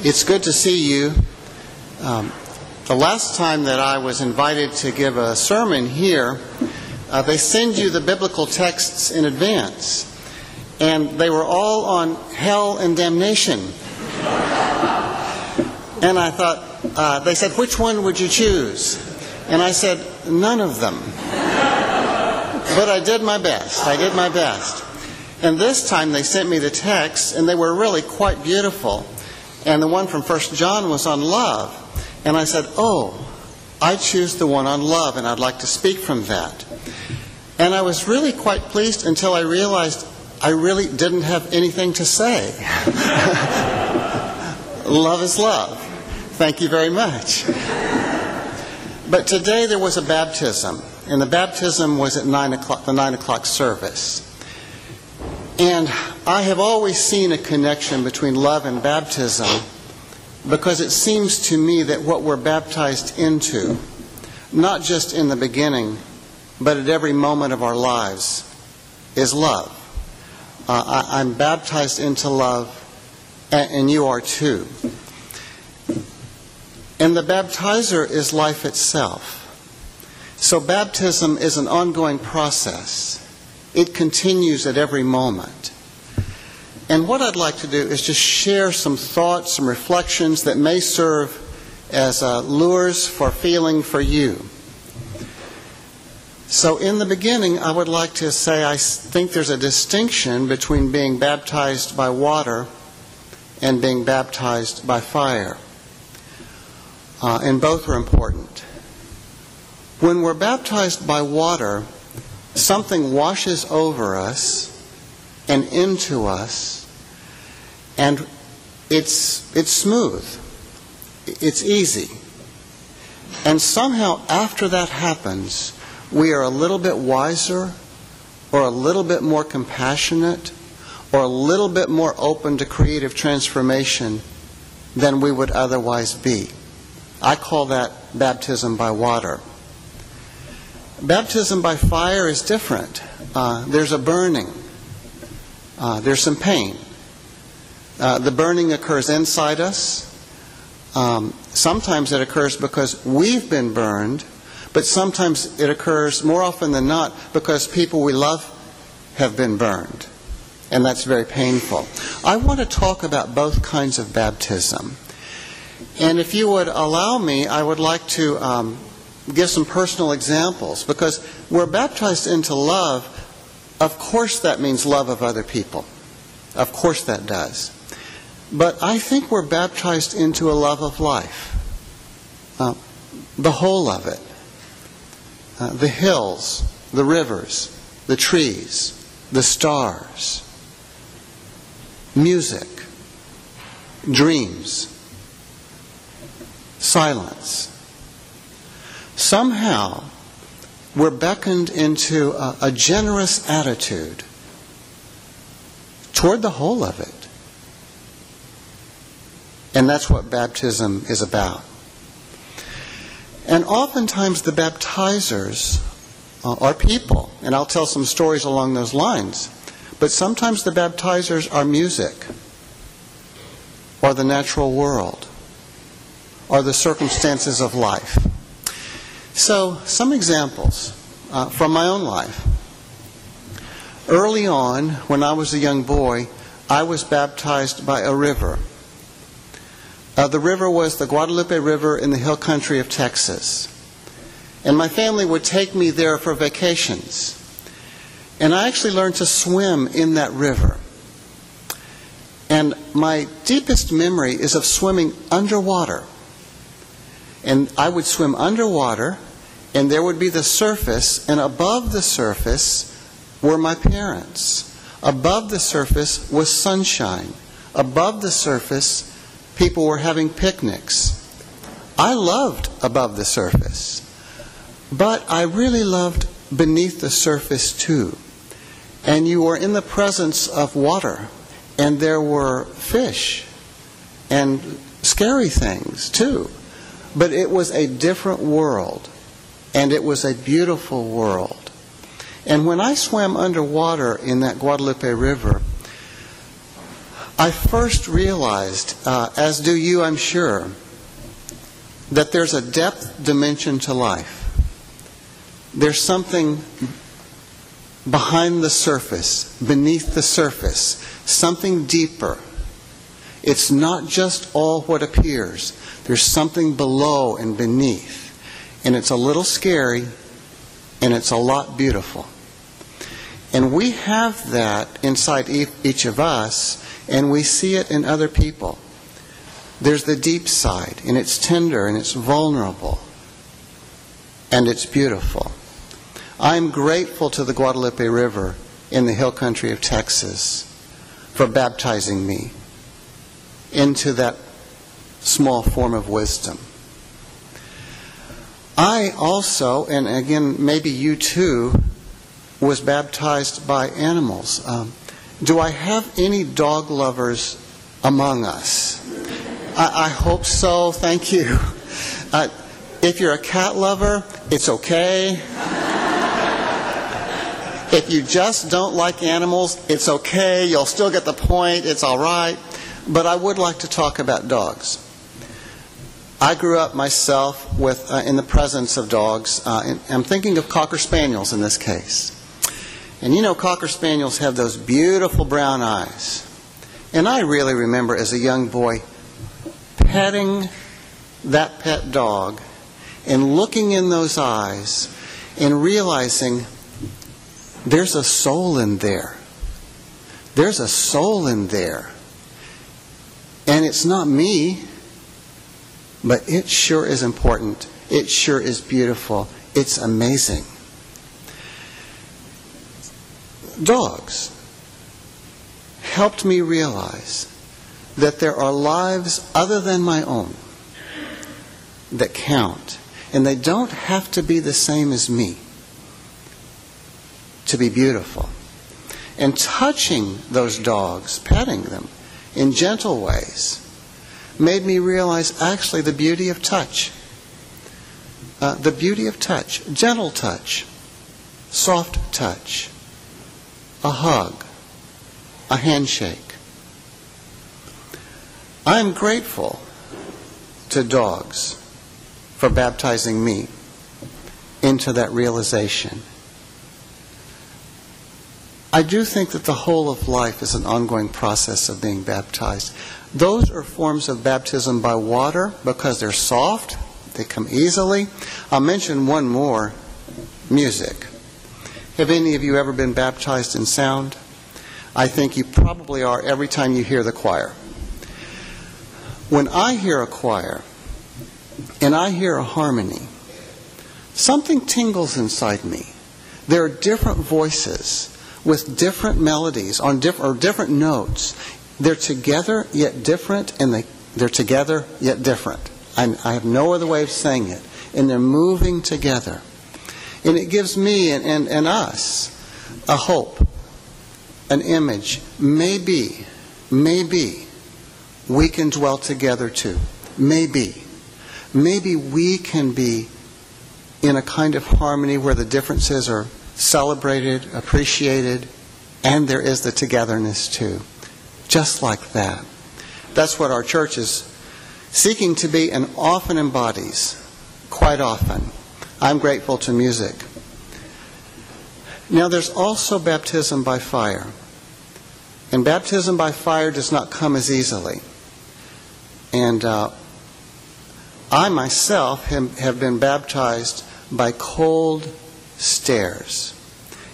It's good to see you. Um, the last time that I was invited to give a sermon here, uh, they send you the biblical texts in advance, and they were all on hell and damnation. And I thought, uh, they said, which one would you choose? And I said, none of them. But I did my best. I did my best. And this time they sent me the texts, and they were really quite beautiful. And the one from First John was on love. And I said, Oh, I choose the one on love, and I'd like to speak from that. And I was really quite pleased until I realized I really didn't have anything to say. love is love. Thank you very much. But today there was a baptism, and the baptism was at nine o'clock, the nine o'clock service. And I have always seen a connection between love and baptism because it seems to me that what we're baptized into, not just in the beginning, but at every moment of our lives, is love. Uh, I, am baptized into love, and, and you are too. And the baptizer is life itself. So baptism is an ongoing process. It continues at every moment. And what I'd like to do is just share some thoughts, some reflections that may serve as uh, lures for feeling for you. So, in the beginning, I would like to say I think there's a distinction between being baptized by water and being baptized by fire. Uh, and both are important. When we're baptized by water, something washes over us and into us, and it's, it's smooth, it's easy. And somehow, after that happens, we are a little bit wiser, or a little bit more compassionate, or a little bit more open to creative transformation than we would otherwise be. I call that baptism by water. Baptism by fire is different. Uh, there's a burning, uh, there's some pain. Uh, the burning occurs inside us. Um, sometimes it occurs because we've been burned, but sometimes it occurs more often than not because people we love have been burned. And that's very painful. I want to talk about both kinds of baptism. And if you would allow me, I would like to um, give some personal examples because we're baptized into love. Of course, that means love of other people. Of course, that does. But I think we're baptized into a love of life, uh, the whole of it. Uh, the hills, the rivers, the trees, the stars, music, dreams, silence somehow we're beckoned into a, a generous attitude toward the whole of it. And that's what baptism is about. And oftentimes the baptizers uh, are people, and I'll tell some stories along those lines. But sometimes the baptizers are music, or the natural world, or the circumstances of life. So, some examples uh, from my own life. Early on, when I was a young boy, I was baptized by a river. Uh, the river was the Guadalupe River in the hill country of Texas. And my family would take me there for vacations. And I actually learned to swim in that river. And my deepest memory is of swimming underwater. And I would swim underwater and there would be the surface, and above the surface were my parents. Above the surface was sunshine. Above the surface, people were having picnics. I loved above the surface, but I really loved beneath the surface too. And you were in the presence of water, and there were fish and scary things too. But it was a different world and it was a beautiful world. And when I swam underwater in that Guadalupe River, I first realized, uh, as do you, I'm sure, that there's a depth dimension to life. There's something behind the surface, beneath the surface, something deeper. It's not just all what appears, there's something below and beneath. And it's a little scary, and it's a lot beautiful. And we have that inside each of us, and we see it in other people. There's the deep side, and it's tender, and it's vulnerable, and it's beautiful. I'm grateful to the Guadalupe River in the hill country of Texas for baptizing me into that small form of wisdom. I also, and again, maybe you too, was baptized by animals. Um, do I have any dog lovers among us? I, I hope so. Thank you. Uh, if you're a cat lover, it's okay. if you just don't like animals, it's okay. You'll still get the point. It's all right. But I would like to talk about dogs. I grew up myself with, uh, in the presence of dogs. Uh, I'm thinking of Cocker Spaniels in this case. And you know, Cocker Spaniels have those beautiful brown eyes. And I really remember as a young boy petting that pet dog and looking in those eyes and realizing there's a soul in there. There's a soul in there. And it's not me. But it sure is important. It sure is beautiful. It's amazing. Dogs helped me realize that there are lives other than my own that count. And they don't have to be the same as me to be beautiful. And touching those dogs, petting them in gentle ways, made me realize actually the beauty of touch. Uh, the beauty of touch, gentle touch, soft touch, a hug, a handshake. I'm grateful to dogs for baptizing me into that realization. I do think that the whole of life is an ongoing process of being baptized. Those are forms of baptism by water because they're soft, they come easily. I'll mention one more music. Have any of you ever been baptized in sound? I think you probably are every time you hear the choir. When I hear a choir and I hear a harmony, something tingles inside me. There are different voices with different melodies on diff- or different notes they're together yet different, and they, they're together yet different. I, I have no other way of saying it. And they're moving together. And it gives me and, and, and us a hope, an image. Maybe, maybe we can dwell together too. Maybe. Maybe we can be in a kind of harmony where the differences are celebrated, appreciated, and there is the togetherness too just like that. That's what our church is seeking to be and often embodies, quite often. I'm grateful to music. Now, there's also baptism by fire. And baptism by fire does not come as easily. And uh, I myself have, been baptized by cold stares.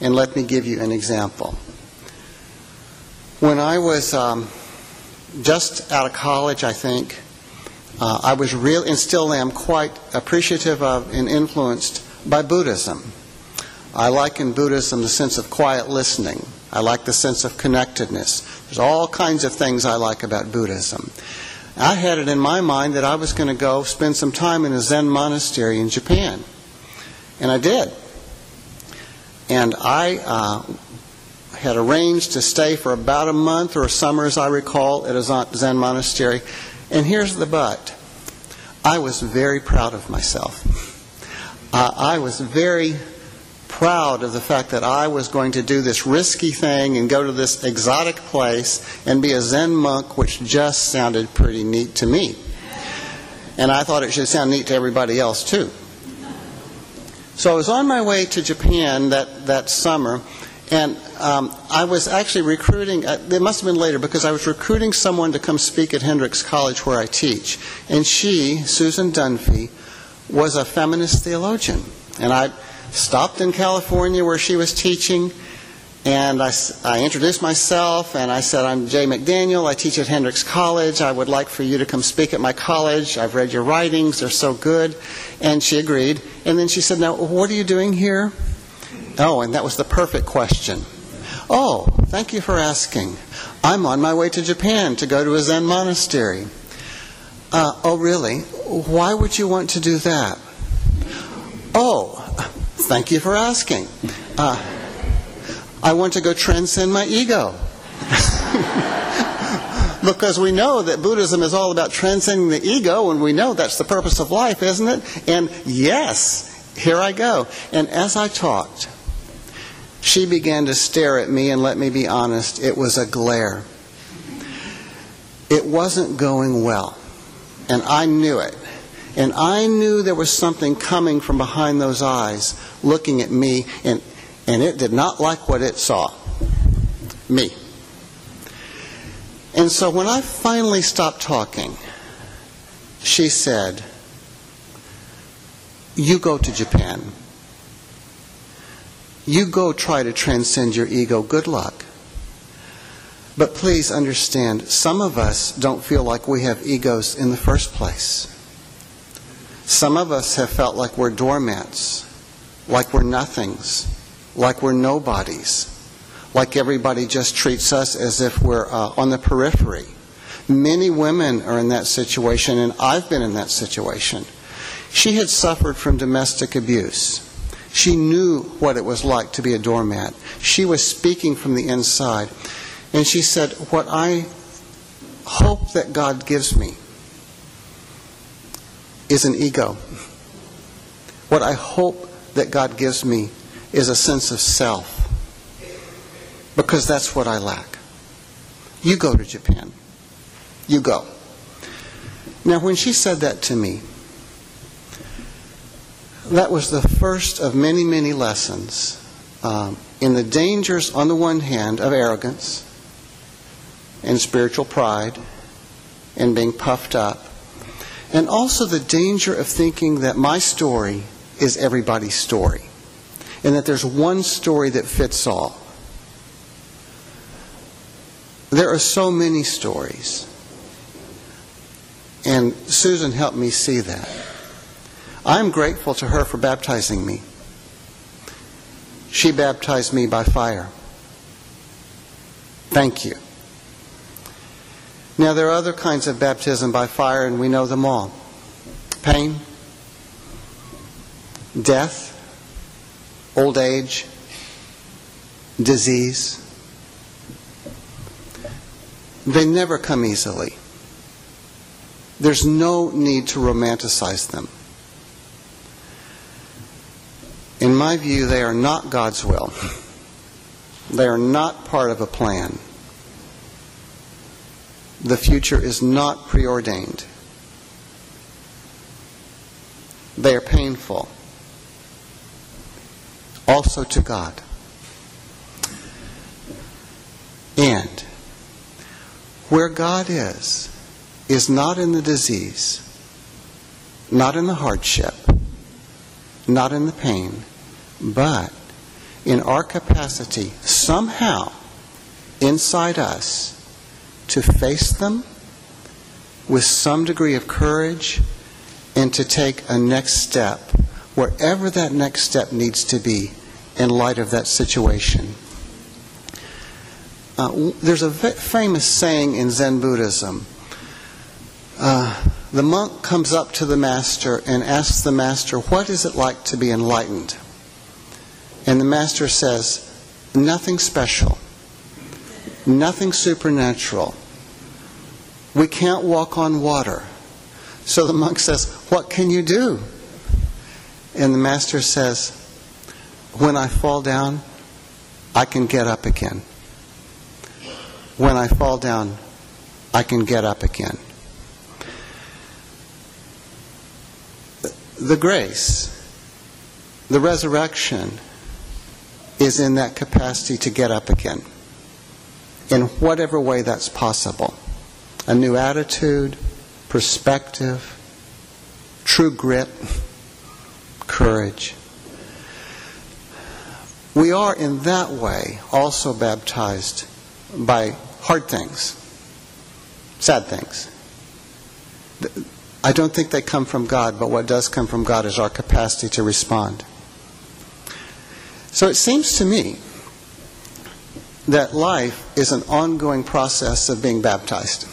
And let me give you an example. When I was um, just out of college, I think, uh, I was real, and still am, quite appreciative of and influenced by Buddhism. I like in Buddhism the sense of quiet listening. I like the sense of connectedness. There's all kinds of things I like about Buddhism. I had it in my mind that I was going to go spend some time in a Zen monastery in Japan. And I did. And I uh, had arranged to stay for about a month or a summer, as I recall, at a Zen monastery. And here's the but I was very proud of myself. Uh, I was very proud of the fact that I was going to do this risky thing and go to this exotic place and be a Zen monk, which just sounded pretty neat to me. And I thought it should sound neat to everybody else, too. So I was on my way to Japan that, that summer, and um, I was actually recruiting, uh, it must have been later, because I was recruiting someone to come speak at Hendrix College where I teach. And she, Susan Dunfee, was a feminist theologian. And I stopped in California where she was teaching, and I, I, introduced myself, and I said, I'm Jay McDaniel. I teach at Hendrix College. I would like for you to come speak at my college. I've read your writings, they're so good. And she agreed. And then she said, Now, what are you doing here? Oh, and that was the perfect question. Oh, thank you for asking. I'm on my way to Japan to go to a Zen monastery. Uh, oh, really? Why would you want to do that? Oh, thank you for asking. Uh, I want to go transcend my ego. because we know that Buddhism is all about transcending the ego, and we know that's the purpose of life, isn't it? And yes, here I go. And as I talked, she began to stare at me, and let me be honest, it was a glare. It wasn't going well, and I knew it. And I knew there was something coming from behind those eyes, looking at me, and, and it did not like what it saw. Me. And so when I finally stopped talking, she said, You go to Japan. You go try to transcend your ego. Good luck. But please understand, some of us don't feel like we have egos in the first place. Some of us have felt like we're doormats, like we're nothings, like we're nobodies, like everybody just treats us as if we're uh, on the periphery. Many women are in that situation, and I've been in that situation. She had suffered from domestic abuse. She knew what it was like to be a doormat. She was speaking from the inside. And she said, What I hope that God gives me is an ego. What I hope that God gives me is a sense of self. Because that's what I lack. You go to Japan. You go. Now, when she said that to me, that was the first of many, many lessons um, in the dangers, on the one hand, of arrogance and spiritual pride and being puffed up, and also the danger of thinking that my story is everybody's story and that there's one story that fits all. There are so many stories. And Susan helped me see that. I'm grateful to her for baptizing me. She baptized me by fire. Thank you. Now, there are other kinds of baptism by fire, and we know them all pain, death, old age, disease. They never come easily. There's no need to romanticize them. In my view, they are not God's will. They are not part of a plan. The future is not preordained. They are painful, also to God. And where God is, is not in the disease, not in the hardship, not in the pain, but in our capacity somehow inside us to face them with some degree of courage and to take a next step, wherever that next step needs to be in light of that situation. Uh, there's a famous saying in Zen Buddhism. Uh, the monk comes up to the master and asks the master, What is it like to be enlightened? And the master says, Nothing special, nothing supernatural. We can't walk on water. So the monk says, What can you do? And the master says, when I fall down, I can get up again. When I fall down, I can get up again. The grace, the resurrection, is in that capacity to get up again, in whatever way that's possible. A new attitude, perspective, true grit, courage. We are, in that way, also baptized by hard things, sad things. I don't think they come from God, but what does come from God is our capacity to respond. So it seems to me that life is an ongoing process of being baptized.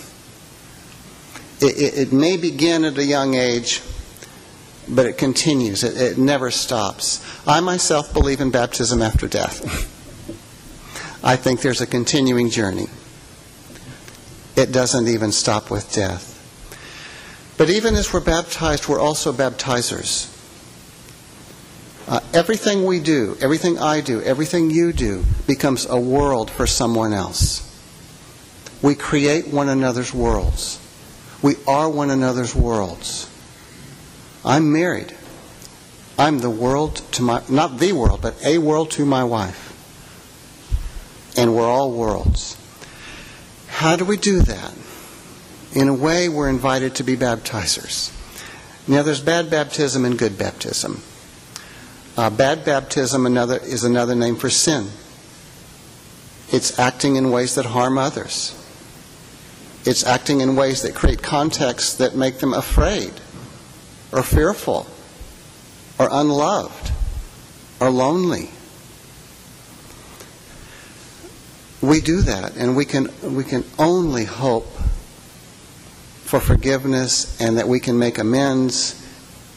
It, it, it may begin at a young age, but it continues, it, it never stops. I myself believe in baptism after death. I think there's a continuing journey. It doesn't even stop with death. But even as we're baptized, we're also baptizers. Uh, everything we do, everything I do, everything you do becomes a world for someone else. We create one another's worlds. We are one another's worlds. I'm married. I'm the world to my, not the world, but a world to my wife. And we're all worlds. How do we do that? In a way, we're invited to be baptizers. Now, there's bad baptism and good baptism. Uh, bad baptism another, is another name for sin. It's acting in ways that harm others. It's acting in ways that create contexts that make them afraid or fearful or unloved or lonely. We do that, and we can, we can only hope for forgiveness and that we can make amends,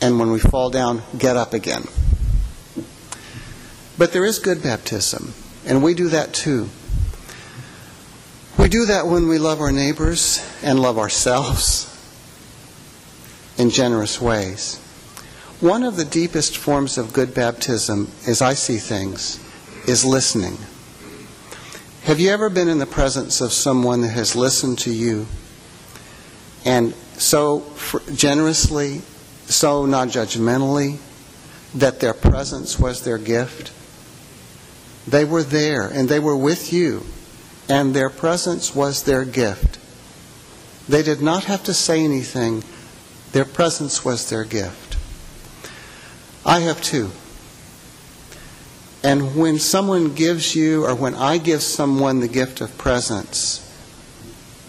and when we fall down, get up again. But there is good baptism, and we do that too. We do that when we love our neighbors and love ourselves in generous ways. One of the deepest forms of good baptism, as I see things, is listening. Have you ever been in the presence of someone that has listened to you and so generously, so non judgmentally, that their presence was their gift? They were there and they were with you, and their presence was their gift. They did not have to say anything, their presence was their gift. I have two. And when someone gives you, or when I give someone the gift of presence,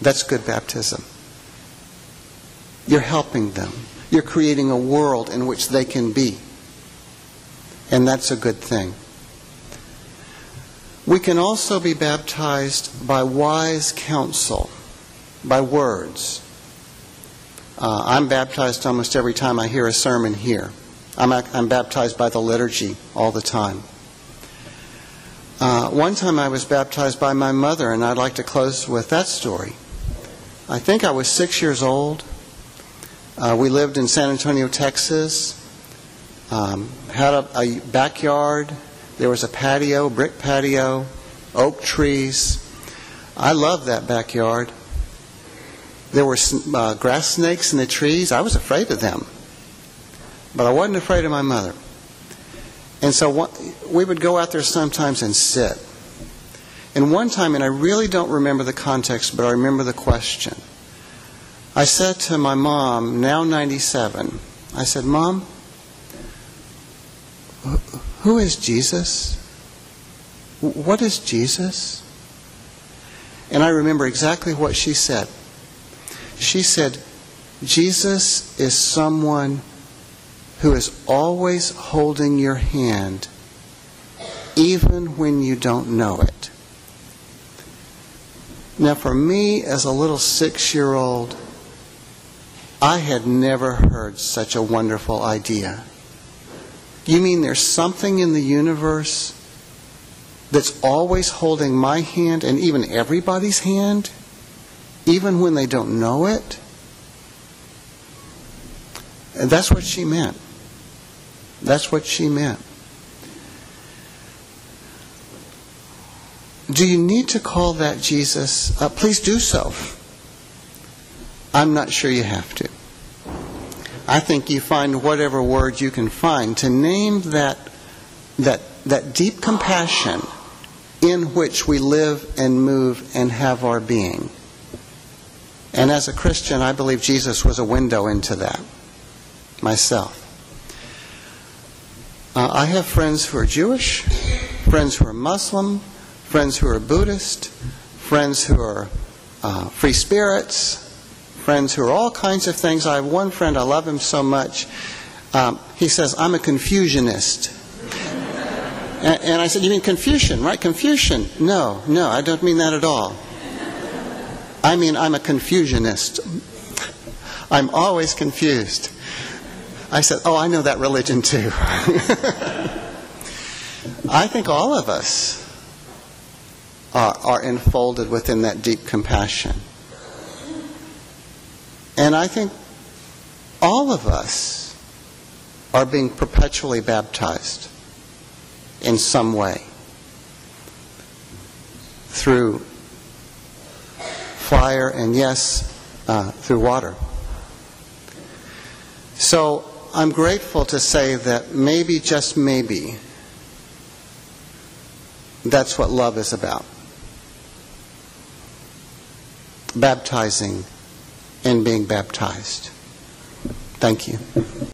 that's good baptism. You're helping them. You're creating a world in which they can be. And that's a good thing. We can also be baptized by wise counsel, by words. Uh, I'm baptized almost every time I hear a sermon here. I'm, I'm baptized by the liturgy all the time. Uh, one time I was baptized by my mother, and I'd like to close with that story. I think I was six years old. Uh, we lived in San Antonio, Texas, um, had a, a backyard there was a patio, brick patio, oak trees. I loved that backyard. There were uh, grass snakes in the trees. I was afraid of them. But I wasn't afraid of my mother. And so we would go out there sometimes and sit. And one time, and I really don't remember the context, but I remember the question. I said to my mom, now 97, I said, Mom, who is Jesus? What is Jesus? And I remember exactly what she said. She said, Jesus is someone who is always holding your hand, even when you don't know it. Now, for me, as a little six year old, I had never heard such a wonderful idea. You mean there's something in the universe that's always holding my hand and even everybody's hand, even when they don't know it? And that's what she meant. That's what she meant. Do you need to call that Jesus? Uh, please do so. I'm not sure you have to. I think you find whatever word you can find to name that, that, that deep compassion in which we live and move and have our being. And as a Christian, I believe Jesus was a window into that myself. Uh, I have friends who are Jewish, friends who are Muslim, friends who are Buddhist, friends who are uh, free spirits, friends who are all kinds of things. I have one friend, I love him so much. Um, he says, I'm a Confucianist. and, and I said, You mean Confucian, right? Confucian. No, no, I don't mean that at all. I mean, I'm a Confucianist. I'm always confused. I said, Oh, I know that religion too. I think all of us are, are enfolded within that deep compassion. And I think all of us are being perpetually baptized in some way through fire and, yes, uh, through water. So I'm grateful to say that maybe, just maybe, that's what love is about. Baptizing and being baptized. Thank you.